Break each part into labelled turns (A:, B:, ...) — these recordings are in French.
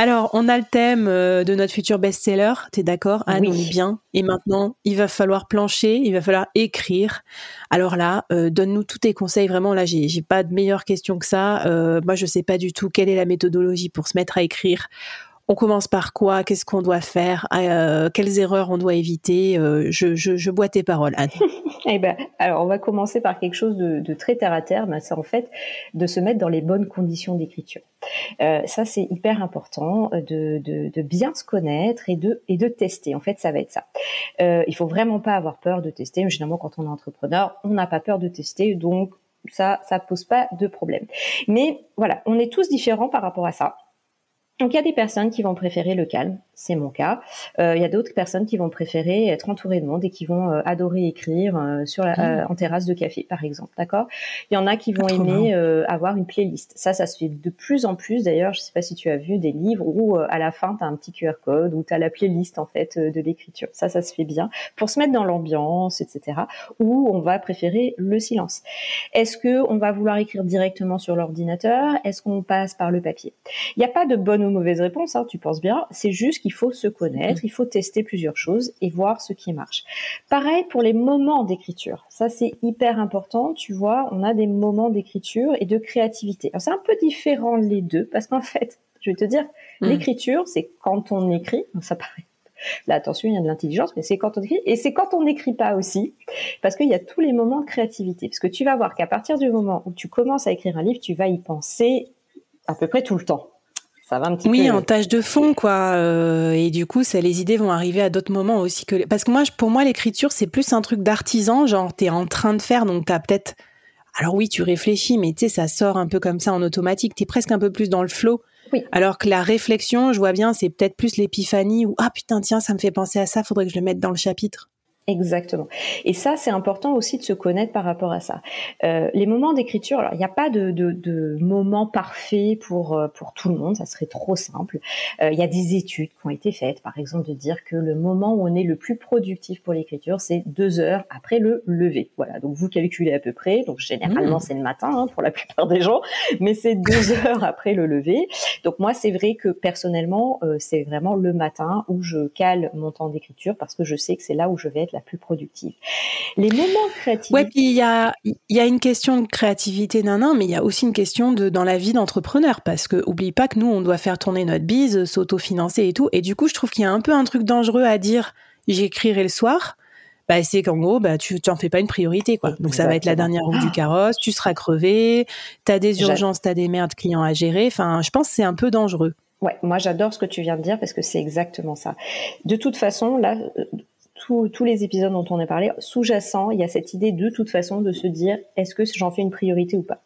A: Alors, on a le thème euh, de notre futur best-seller. T'es d'accord, Anne? On est bien. Et maintenant, il va falloir plancher, il va falloir écrire. Alors là, euh, donne-nous tous tes conseils. Vraiment, là, j'ai, j'ai pas de meilleure question que ça. Euh, moi, je sais pas du tout quelle est la méthodologie pour se mettre à écrire on commence par quoi? Qu'est-ce qu'on doit faire? Euh, Quelles erreurs on doit éviter? Euh, je, je, bois tes paroles, Anne.
B: eh ben, alors on va commencer par quelque chose de, très terre à terre. Ben, c'est en fait de se mettre dans les bonnes conditions d'écriture. Euh, ça, c'est hyper important de, de, bien se connaître et de et de tester. En fait, ça va être ça. il faut vraiment pas avoir peur de tester. Généralement, quand on est entrepreneur, on n'a pas peur de tester, donc ça, ça pose pas de problème. Mais voilà, on est tous différents par rapport à ça. Donc il y a des personnes qui vont préférer le calme, c'est mon cas. Euh, il y a d'autres personnes qui vont préférer être entourées de monde et qui vont euh, adorer écrire euh, sur la, mmh. en terrasse de café, par exemple. D'accord? Il y en a qui vont aimer avoir une playlist. Ça, ça se fait de plus en plus. D'ailleurs, je sais pas si tu as vu des livres où à la fin tu as un petit QR code où tu as la playlist en fait de l'écriture. Ça, ça se fait bien pour se mettre dans l'ambiance, etc. Ou on va préférer le silence. Est-ce que on va vouloir écrire directement sur l'ordinateur? Est-ce qu'on passe par le papier? Il n'y a pas de bonne ou mauvaise réponse. Hein, tu penses bien. C'est juste il faut se connaître, il faut tester plusieurs choses et voir ce qui marche. Pareil pour les moments d'écriture. Ça, c'est hyper important. Tu vois, on a des moments d'écriture et de créativité. c'est un peu différent les deux parce qu'en fait, je vais te dire, mmh. l'écriture, c'est quand on écrit. Ça paraît Là, attention, il y a de l'intelligence, mais c'est quand on écrit et c'est quand on n'écrit pas aussi, parce qu'il y a tous les moments de créativité. Parce que tu vas voir qu'à partir du moment où tu commences à écrire un livre, tu vas y penser à peu près tout le temps
A: ça va un petit oui, en tâche de fond, quoi. Euh, et du coup, ça, les idées vont arriver à d'autres moments aussi que. Parce que moi, pour moi, l'écriture, c'est plus un truc d'artisan. Genre, t'es en train de faire, donc t'as peut-être. Alors oui, tu réfléchis, mais tu sais, ça sort un peu comme ça en automatique. T'es presque un peu plus dans le flow. Oui. Alors que la réflexion, je vois bien, c'est peut-être plus l'épiphanie ou ah putain tiens, ça me fait penser à ça, faudrait que je le mette dans le chapitre.
B: Exactement. Et ça, c'est important aussi de se connaître par rapport à ça. Euh, les moments d'écriture, alors il n'y a pas de, de, de, moment parfait pour euh, pour tout le monde, ça serait trop simple. Euh, il y a des études qui ont été faites, par exemple, de dire que le moment où on est le plus productif pour l'écriture, c'est deux heures après le lever. Voilà. Donc vous calculez à peu près. Donc généralement mmh. c'est le matin hein, pour la plupart des gens, mais c'est deux heures après le lever. Donc moi, c'est vrai que personnellement, euh, c'est vraiment le matin où je cale mon temps d'écriture parce que je sais que c'est là où je vais être plus productive. Les moments créatifs.
A: Ouais, puis il y a, y a une question de créativité, nan, mais il y a aussi une question de dans la vie d'entrepreneur, parce que oublie pas que nous, on doit faire tourner notre bise, s'autofinancer et tout. Et du coup, je trouve qu'il y a un peu un truc dangereux à dire j'écrirai le soir. Bah, c'est qu'en gros, bah, tu n'en fais pas une priorité. Quoi. Donc, ça va être la dernière roue du carrosse, tu seras crevé, tu as des urgences, tu as des merdes clients à gérer. Enfin, je pense que c'est un peu dangereux.
B: Ouais, moi j'adore ce que tu viens de dire parce que c'est exactement ça. De toute façon, là, tous les épisodes dont on a parlé, sous-jacent, il y a cette idée de toute façon de se dire est-ce que j'en fais une priorité ou pas?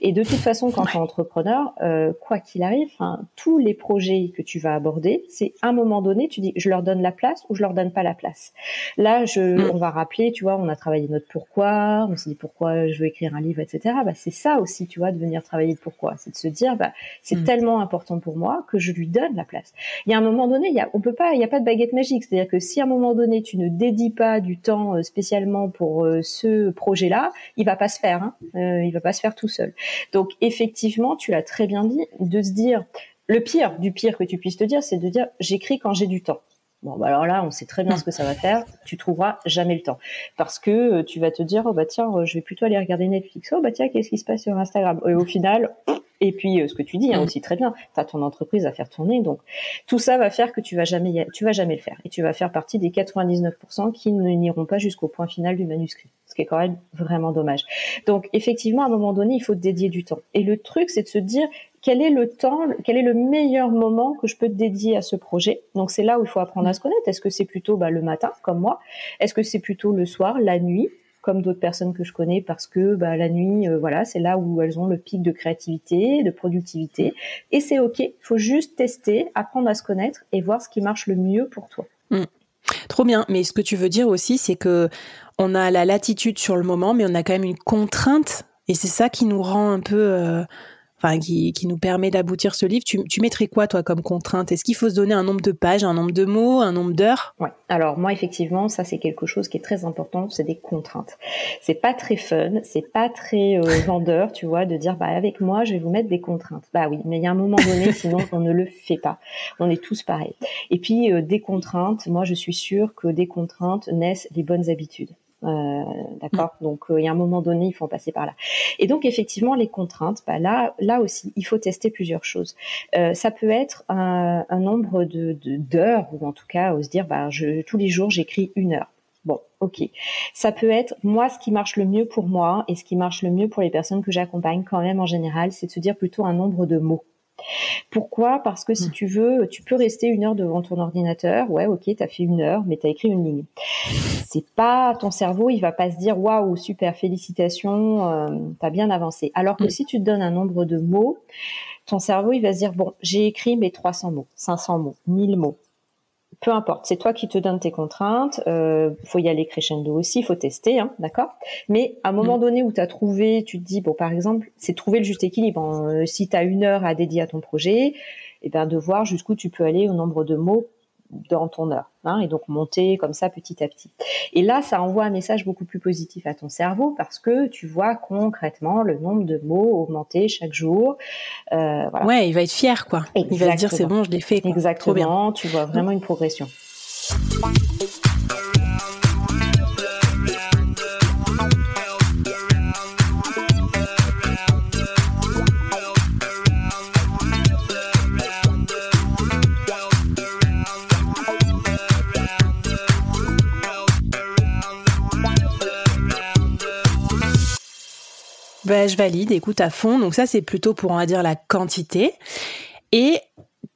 B: Et de toute façon, quand tu es entrepreneur, euh, quoi qu'il arrive, tous les projets que tu vas aborder, c'est à un moment donné, tu dis je leur donne la place ou je leur donne pas la place? Là, je, mm. on va rappeler, tu vois, on a travaillé notre pourquoi, on s'est dit pourquoi je veux écrire un livre, etc. Bah, c'est ça aussi, tu vois, de venir travailler le pourquoi, c'est de se dire bah c'est mm. tellement important pour moi que je lui donne la place. Il y a un moment donné, il y a, on peut pas, il y a pas de baguette magique, c'est-à-dire que si à un moment donné tu ne dédie pas du temps euh, spécialement pour euh, ce projet-là, il va pas se faire. Hein. Euh, il va pas se faire tout seul. Donc effectivement, tu l'as très bien dit, de se dire le pire du pire que tu puisses te dire, c'est de dire j'écris quand j'ai du temps. Bon, bah alors là, on sait très bien ce que ça va faire. Tu trouveras jamais le temps parce que tu vas te dire, oh bah tiens, je vais plutôt aller regarder Netflix. Oh bah tiens, qu'est-ce qui se passe sur Instagram? Et au final, et puis ce que tu dis hein, aussi très bien, tu as ton entreprise à faire tourner, donc tout ça va faire que tu vas jamais, tu vas jamais le faire et tu vas faire partie des 99% qui n'iront pas jusqu'au point final du manuscrit, ce qui est quand même vraiment dommage. Donc effectivement, à un moment donné, il faut dédier du temps. Et le truc, c'est de se dire quel est le temps, quel est le meilleur moment que je peux te dédier à ce projet? Donc c'est là où il faut apprendre à se connaître. Est-ce que c'est plutôt bah, le matin, comme moi? Est-ce que c'est plutôt le soir, la nuit? Comme d'autres personnes que je connais parce que bah, la nuit, euh, voilà, c'est là où elles ont le pic de créativité, de productivité, et c'est ok. Il faut juste tester, apprendre à se connaître et voir ce qui marche le mieux pour toi.
A: Mmh. Trop bien. Mais ce que tu veux dire aussi, c'est que on a la latitude sur le moment, mais on a quand même une contrainte, et c'est ça qui nous rend un peu euh, enfin qui, qui, nous permet d'aboutir ce livre. Tu, tu, mettrais quoi toi comme contrainte? Est-ce qu'il faut se donner un nombre de pages, un nombre de mots, un nombre d'heures?
B: Ouais. Alors moi effectivement, ça c'est quelque chose qui est très important, c'est des contraintes. C'est pas très fun, c'est pas très euh, vendeur, tu vois, de dire bah avec moi je vais vous mettre des contraintes. Bah oui, mais il y a un moment donné, sinon on ne le fait pas. On est tous pareils. Et puis euh, des contraintes, moi je suis sûre que des contraintes naissent des bonnes habitudes. Euh, D'accord. Mm. Donc euh, il y a un moment donné, il faut en passer par là. Et donc effectivement, les contraintes, bah, là, là aussi, il faut tester plusieurs choses. Euh, ça peut être un, un nombre de d'heures ou en tout cas, se dire, bah, je, tous les jours, j'écris une heure. Bon, ok. Ça peut être moi ce qui marche le mieux pour moi et ce qui marche le mieux pour les personnes que j'accompagne quand même en général, c'est de se dire plutôt un nombre de mots. Pourquoi? Parce que si hmm. tu veux, tu peux rester une heure devant ton ordinateur. Ouais, ok, t'as fait une heure, mais t'as écrit une ligne. C'est pas ton cerveau, il va pas se dire waouh, super, félicitations, euh, t'as bien avancé. Alors que hmm. si tu te donnes un nombre de mots, ton cerveau, il va se dire bon, j'ai écrit mes 300 mots, 500 mots, 1000 mots peu importe, c'est toi qui te donnes tes contraintes. Euh, faut y aller crescendo aussi, faut tester, hein, d'accord? Mais à un moment mm. donné où tu as trouvé, tu te dis bon, par exemple, c'est trouver le juste équilibre. Hein. si tu as une heure à dédier à ton projet, et eh ben de voir jusqu'où tu peux aller au nombre de mots dans ton heure, hein, et donc monter comme ça petit à petit. Et là, ça envoie un message beaucoup plus positif à ton cerveau parce que tu vois concrètement le nombre de mots augmenter chaque jour.
A: Euh, voilà. Ouais, il va être fier, quoi. Il va se dire c'est bon, je l'ai fait.
B: Exactement. Tu vois vraiment une progression.
A: Bah, je valide, écoute à fond. Donc ça, c'est plutôt pour, on va dire, la quantité. Et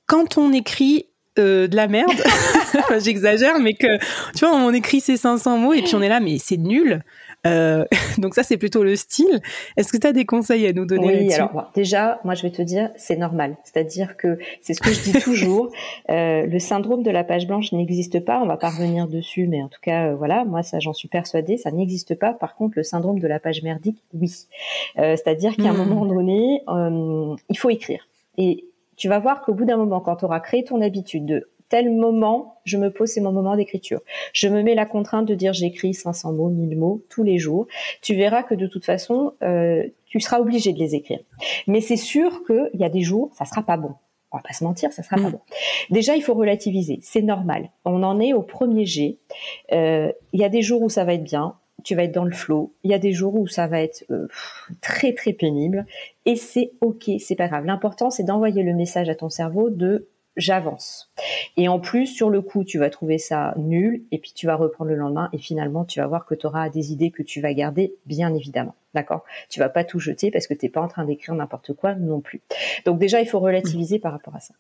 A: quand on écrit euh, de la merde, j'exagère, mais que, tu vois, on écrit ces 500 mots et puis on est là, mais c'est nul. Euh, donc ça, c'est plutôt le style. Est-ce que tu as des conseils à nous donner
B: Oui, alors déjà, moi je vais te dire, c'est normal. C'est-à-dire que c'est ce que je dis toujours. Euh, le syndrome de la page blanche n'existe pas. On va pas revenir dessus, mais en tout cas, euh, voilà, moi ça, j'en suis persuadée, ça n'existe pas. Par contre, le syndrome de la page merdique, oui. Euh, c'est-à-dire qu'à un hmm. moment donné, euh, il faut écrire. Et tu vas voir qu'au bout d'un moment, quand tu auras créé ton habitude de tel moment, je me pose ces moments d'écriture. Je me mets la contrainte de dire j'écris 500 mots, 1000 mots tous les jours. Tu verras que de toute façon, euh, tu seras obligé de les écrire. Mais c'est sûr qu'il y a des jours, ça sera pas bon. On va pas se mentir, ça sera pas mm. bon. Déjà, il faut relativiser. C'est normal. On en est au premier G. Euh, il y a des jours où ça va être bien, tu vas être dans le flow. Il y a des jours où ça va être euh, très très pénible et c'est ok, c'est pas grave. L'important c'est d'envoyer le message à ton cerveau de j'avance. Et en plus, sur le coup, tu vas trouver ça nul, et puis tu vas reprendre le lendemain, et finalement, tu vas voir que tu auras des idées que tu vas garder, bien évidemment. D'accord? Tu vas pas tout jeter parce que tu n'es pas en train d'écrire n'importe quoi non plus. Donc déjà, il faut relativiser par rapport à ça.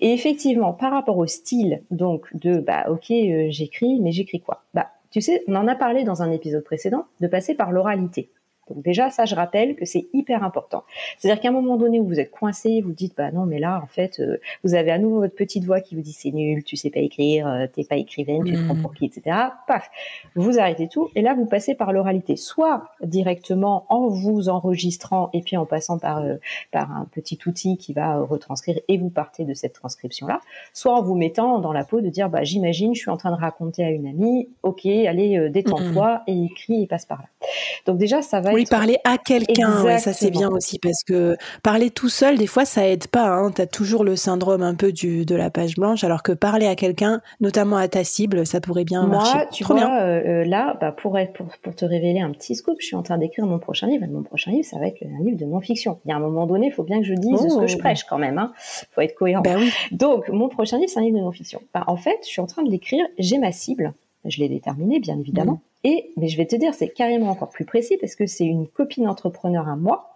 B: Et effectivement, par rapport au style, donc de, bah ok, euh, j'écris, mais j'écris quoi? Bah, tu sais, on en a parlé dans un épisode précédent, de passer par l'oralité. Donc déjà, ça, je rappelle que c'est hyper important. C'est-à-dire qu'à un moment donné où vous êtes coincé, vous dites, bah non, mais là, en fait, euh, vous avez à nouveau votre petite voix qui vous dit, c'est nul, tu sais pas écrire, euh, t'es pas écrivaine, tu te prends mmh. pour qui, etc. Paf, vous arrêtez tout, et là, vous passez par l'oralité, soit directement en vous enregistrant et puis en passant par euh, par un petit outil qui va retranscrire et vous partez de cette transcription-là, soit en vous mettant dans la peau de dire, bah j'imagine, je suis en train de raconter à une amie, ok, allez, détends-toi mmh. et écris et passe par là. Donc déjà, ça va
A: oui, parler à quelqu'un, ça c'est bien aussi parce que parler tout seul, des fois, ça aide pas. Hein. Tu as toujours le syndrome un peu du, de la page blanche, alors que parler à quelqu'un, notamment à ta cible, ça pourrait bien
B: Moi,
A: marcher.
B: tu vois, euh, là, bah, pour, pour, pour, te révéler un petit scoop, je suis en train d'écrire mon prochain livre. Et mon prochain livre, ça va être un livre de non-fiction. Il y a un moment donné, il faut bien que je dise ce que je oh. prêche quand même. Hein. faut être cohérent.
A: Ben oui.
B: Donc, mon prochain livre, c'est un livre de non-fiction. Bah, en fait, je suis en train de l'écrire, j'ai ma cible. Je l'ai déterminée, bien évidemment. Mm. Et, mais je vais te dire, c'est carrément encore plus précis parce que c'est une copine entrepreneur à moi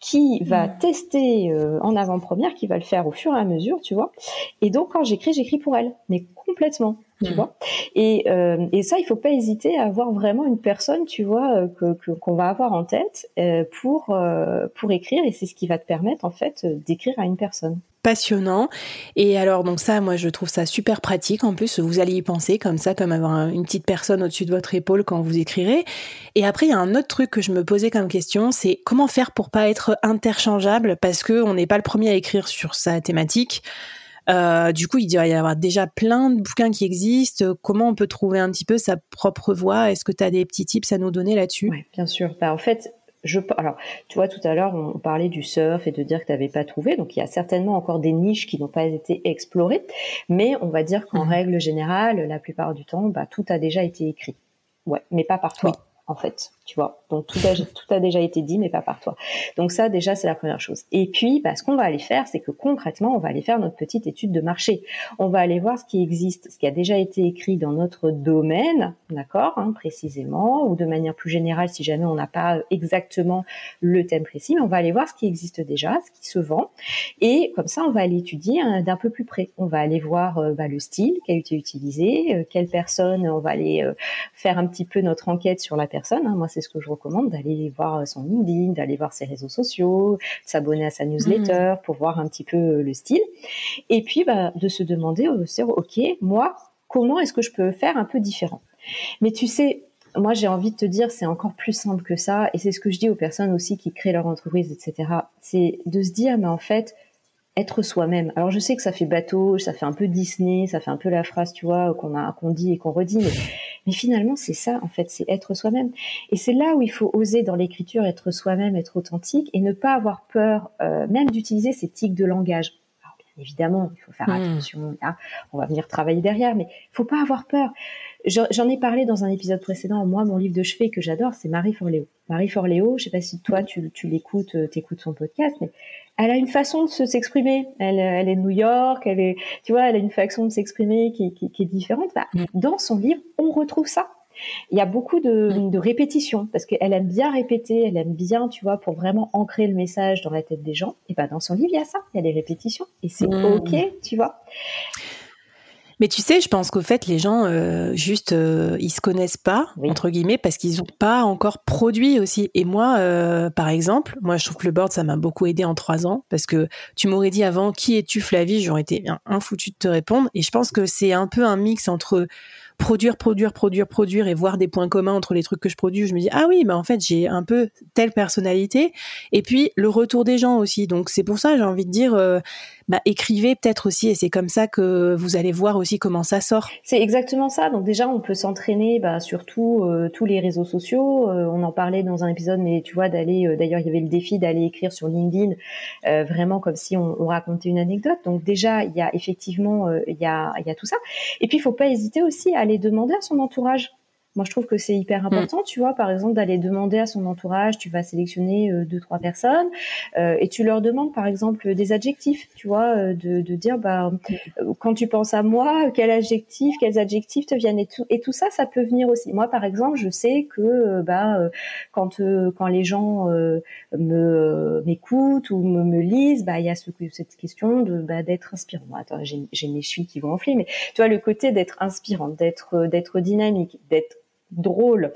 B: qui va mm. tester euh, en avant-première, qui va le faire au fur et à mesure, tu vois. Et donc, quand j'écris, j'écris pour elle, mais complètement, tu mm. vois. Et, euh, et ça, il faut pas hésiter à avoir vraiment une personne, tu vois, euh, que qu'on va avoir en tête pour pour écrire, et c'est ce qui va te permettre en fait d'écrire à une personne
A: passionnant. Et alors, donc ça, moi, je trouve ça super pratique. En plus, vous allez y penser comme ça, comme avoir une petite personne au-dessus de votre épaule quand vous écrirez. Et après, il y a un autre truc que je me posais comme question, c'est comment faire pour pas être interchangeable? Parce que on n'est pas le premier à écrire sur sa thématique. Euh, du coup, il doit y avoir déjà plein de bouquins qui existent. Comment on peut trouver un petit peu sa propre voix Est-ce que tu as des petits tips à nous donner là-dessus?
B: Oui, bien sûr. Bah, en fait, je, alors, tu vois, tout à l'heure, on parlait du surf et de dire que tu n'avais pas trouvé. Donc, il y a certainement encore des niches qui n'ont pas été explorées. Mais on va dire qu'en mmh. règle générale, la plupart du temps, bah, tout a déjà été écrit. Ouais, mais pas par toi, en fait vois. Donc tout a, déjà été dit, mais pas par toi. Donc ça, déjà, c'est la première chose. Et puis, bah, ce qu'on va aller faire, c'est que concrètement, on va aller faire notre petite étude de marché. On va aller voir ce qui existe, ce qui a déjà été écrit dans notre domaine, d'accord, hein, précisément, ou de manière plus générale, si jamais on n'a pas exactement le thème précis, mais on va aller voir ce qui existe déjà, ce qui se vend, et comme ça, on va aller étudier hein, d'un peu plus près. On va aller voir euh, bah, le style qui a été utilisé, euh, quelle personne, on va aller euh, faire un petit peu notre enquête sur la personne. Hein. Moi, c'est ce que je recommande d'aller voir son LinkedIn, d'aller voir ses réseaux sociaux, de s'abonner à sa newsletter mmh. pour voir un petit peu euh, le style. Et puis, bah, de se demander, euh, ok, moi, comment est-ce que je peux faire un peu différent? Mais tu sais, moi, j'ai envie de te dire, c'est encore plus simple que ça. Et c'est ce que je dis aux personnes aussi qui créent leur entreprise, etc. C'est de se dire, mais en fait, être soi-même. Alors je sais que ça fait bateau, ça fait un peu Disney, ça fait un peu la phrase, tu vois, qu'on a qu'on dit et qu'on redit, mais, mais finalement c'est ça en fait, c'est être soi-même. Et c'est là où il faut oser dans l'écriture être soi-même, être authentique et ne pas avoir peur euh, même d'utiliser ces tics de langage. Alors, bien évidemment, il faut faire hmm. attention. Là, on va venir travailler derrière, mais il faut pas avoir peur. J'en ai parlé dans un épisode précédent. Moi, mon livre de chevet que j'adore, c'est Marie Forléo. Marie Forléo, je sais pas si toi tu, tu l'écoutes, euh, t'écoutes son podcast, mais elle a une façon de s'exprimer. Elle, elle est de New York, elle est, tu vois, elle a une façon de s'exprimer qui, qui, qui, est différente. Bah, mm. Dans son livre, on retrouve ça. Il y a beaucoup de, mm. de répétitions parce qu'elle aime bien répéter, elle aime bien, tu vois, pour vraiment ancrer le message dans la tête des gens. Et bah, dans son livre, il y a ça, il y a des répétitions et c'est mm. ok, tu vois.
A: Mais tu sais, je pense qu'au fait, les gens, euh, juste, euh, ils se connaissent pas, entre guillemets, parce qu'ils n'ont pas encore produit aussi. Et moi, euh, par exemple, moi, je trouve que le board, ça m'a beaucoup aidé en trois ans, parce que tu m'aurais dit avant, qui es-tu, Flavie? J'aurais été un foutu de te répondre. Et je pense que c'est un peu un mix entre produire, produire, produire, produire et voir des points communs entre les trucs que je produis, je me dis ah oui, bah en fait j'ai un peu telle personnalité. Et puis le retour des gens aussi. Donc c'est pour ça j'ai envie de dire euh, bah, écrivez peut-être aussi et c'est comme ça que vous allez voir aussi comment ça sort.
B: C'est exactement ça. Donc déjà on peut s'entraîner bah, sur euh, tous les réseaux sociaux. Euh, on en parlait dans un épisode, mais tu vois d'aller. D'ailleurs il y avait le défi d'aller écrire sur LinkedIn vraiment comme si on, on, racontait une anecdote. Donc déjà il y a effectivement il y a il y a tout ça. Et puis il faut pas hésiter aussi à aller demander à son entourage. Moi, je trouve que c'est hyper important, mm. tu vois, par exemple, d'aller demander à son entourage, tu vas sélectionner euh, deux, trois personnes, euh, et tu leur demandes, par exemple, des adjectifs, tu vois, euh, de, de, dire, bah, mm. quand tu penses à moi, quel adjectif, quels adjectifs te viennent, et tout, et tout ça, ça peut venir aussi. Moi, par exemple, je sais que, bah, quand, quand les gens me m'écoutent ou me, me, lisent, bah, il y a ce, cette question de, bah, d'être inspirant. attends, j'ai mes chevilles qui vont enfler, mais tu vois, le côté d'être inspirant, d'être, d'être dynamique, d'être drôle.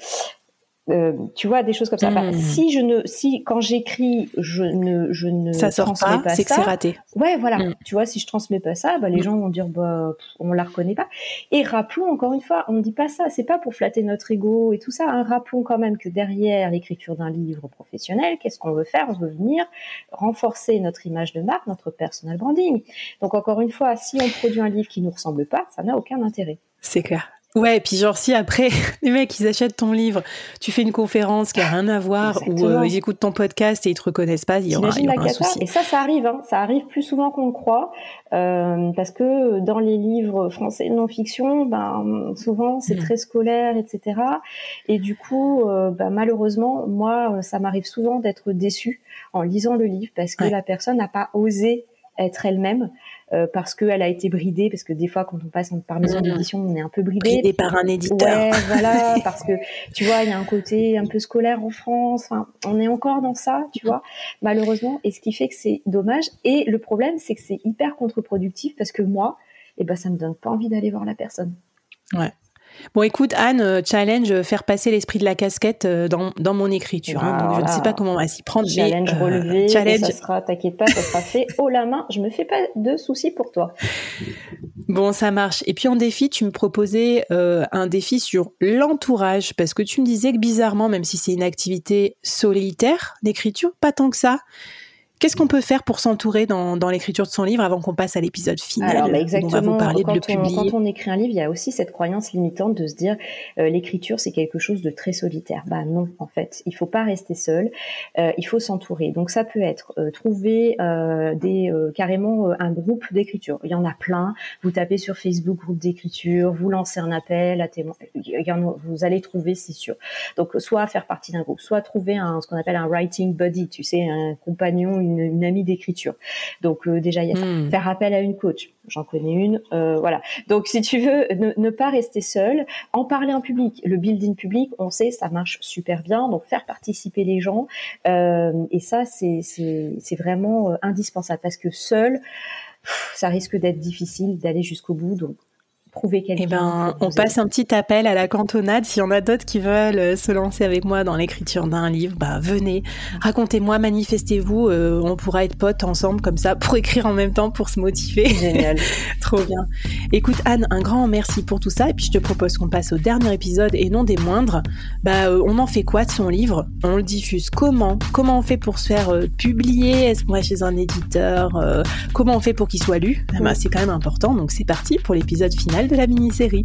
B: Euh, tu vois des choses comme ça. Bah, hmm. si je ne, si quand j'écris, je ne, je ne
A: ça sort pas, c'est que c'est raté.
B: Ouais, voilà. Hmm. Tu vois, si je transmets pas ça, bah, les hmm. gens vont dire bah on la reconnaît pas. Et rappelons encore une fois, on ne dit pas ça. C'est pas pour flatter notre ego et tout ça. Hein. Rappelons quand même que derrière l'écriture d'un livre professionnel, qu'est-ce qu'on veut faire? On veut venir renforcer notre image de marque, notre personal branding. Donc encore une fois, si on produit un livre qui nous ressemble pas, ça n'a aucun intérêt.
A: C'est clair. Ouais, et puis genre si après les mecs ils achètent ton livre, tu fais une conférence qui a rien à voir ou euh, ils écoutent ton podcast et ils te reconnaissent pas, il y aura, il y aura un souci.
B: Et ça, ça arrive, hein. ça arrive plus souvent qu'on le croit, euh, parce que dans les livres français de non-fiction, ben souvent c'est mm. très scolaire, etc. Et du coup, euh, ben, malheureusement, moi, ça m'arrive souvent d'être déçue en lisant le livre parce que la personne n'a pas osé être elle-même euh, parce qu'elle a été bridée, parce que des fois quand on passe par maison mmh. d'édition, on est un peu bridé.
A: Bridé par un éditeur.
B: Ouais, voilà, parce que tu vois, il y a un côté un peu scolaire en France. Enfin, on est encore dans ça, tu vois, malheureusement. Et ce qui fait que c'est dommage. Et le problème, c'est que c'est hyper contre-productif parce que moi, eh ben, ça me donne pas envie d'aller voir la personne.
A: Ouais. Bon, écoute, Anne, euh, challenge, euh, faire passer l'esprit de la casquette euh, dans, dans mon écriture. Hein, donc, je ne sais pas comment on va s'y prendre.
B: Challenge relevé, challenge. ça sera, t'inquiète pas, ça sera fait haut la main. Je me fais pas de soucis pour toi.
A: Bon, ça marche. Et puis en défi, tu me proposais un défi sur l'entourage, parce que tu me disais que bizarrement, même si c'est une activité solitaire d'écriture, pas tant que ça. Qu'est-ce qu'on peut faire pour s'entourer dans, l'écriture de son livre avant qu'on passe à l'épisode final
B: Alors, bah, exactement. quand, on, écrit un livre, il y a aussi cette croyance limitante de se dire euh, l'écriture c'est quelque chose de très solitaire. Bah non, en fait, il faut pas rester seul. Euh, il faut s'entourer. Donc ça peut être euh, trouver des carrément un groupe d'écriture. Il y en a plein. Vous tapez sur Facebook groupe d'écriture, vous lancez un appel à témoins. Vous allez trouver, c'est sûr. Donc soit faire partie d'un groupe, soit trouver un ce qu'on appelle un writing buddy. Tu sais, un compagnon une, amie d'écriture. Donc euh, déjà, il y a hmm. faire appel à une coach. J'en connais une, euh, voilà. Donc si tu veux ne, pas rester seul, en parler en public. Le building public, on sait, ça marche super bien. Donc faire participer les gens euh, et ça c'est c'est vraiment indispensable parce que seul ça risque d'être difficile d'aller jusqu'au bout. Donc
A: eh ben, on passe un petit appel à la cantonade. S'il y en a d'autres qui veulent euh, se lancer avec moi dans l'écriture d'un livre, bah venez, racontez-moi, manifestez-vous. Euh, on pourra être potes ensemble comme ça pour écrire en même temps pour se motiver.
B: Génial,
A: trop bien. Écoute Anne, un grand merci pour tout ça. Et puis je te propose qu'on passe au dernier épisode et non des moindres. Bah, euh, on en fait quoi de son livre? On le diffuse comment? Comment on fait pour se faire publier? Est-ce qu'on va chez un éditeur? Comment on fait pour qu'il soit lu? Eh ben, C'est quand même important. Donc c'est parti pour l'épisode final de la mini-série.